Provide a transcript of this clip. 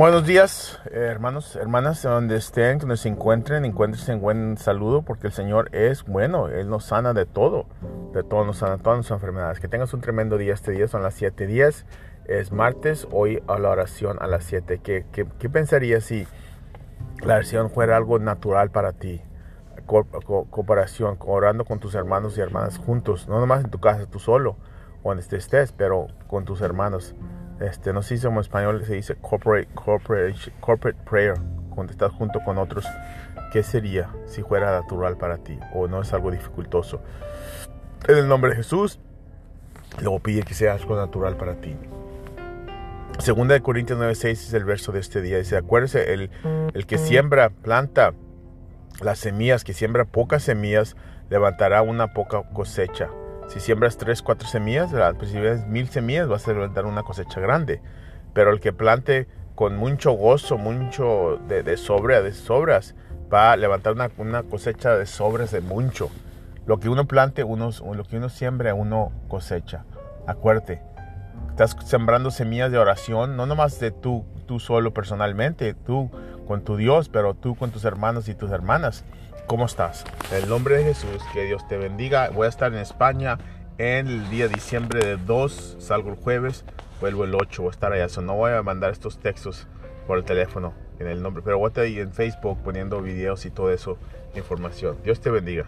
Buenos días, eh, hermanos, hermanas, donde estén, que nos encuentren, encuéntrense en buen saludo, porque el Señor es bueno, Él nos sana de todo, de todo nos sana, todas nuestras enfermedades. Que tengas un tremendo día este día, son las 7 días, es martes, hoy a la oración a las 7. ¿Qué, qué, qué pensarías si la oración fuera algo natural para ti? Co co cooperación, orando con tus hermanos y hermanas juntos, no nomás en tu casa, tú solo, o donde estés, pero con tus hermanos. Este, no sé si como español se dice corporate, corporate, corporate prayer, cuando estás junto con otros. ¿Qué sería si fuera natural para ti o no es algo dificultoso? En el nombre de Jesús, luego pide que sea algo natural para ti. Segunda de Corintios 9:6 es el verso de este día. Dice, acuérdese, el, el que siembra, planta las semillas, que siembra pocas semillas, levantará una poca cosecha. Si siembras tres, cuatro semillas, pues si ves mil semillas, vas a dar una cosecha grande. Pero el que plante con mucho gozo, mucho de, de sobra, de sobras, va a levantar una, una, cosecha de sobres de mucho. Lo que uno plante, uno, lo que uno siembra, uno cosecha. Acuérdate, estás sembrando semillas de oración, no nomás de tú, tú solo personalmente, tú con tu Dios, pero tú con tus hermanos y tus hermanas. ¿Cómo estás? En el nombre de Jesús, que Dios te bendiga. Voy a estar en España en el día diciembre de 2, salgo el jueves, vuelvo el 8, voy a estar allá. No voy a mandar estos textos por el teléfono en el nombre, pero voy a estar ahí en Facebook poniendo videos y todo eso, información. Dios te bendiga.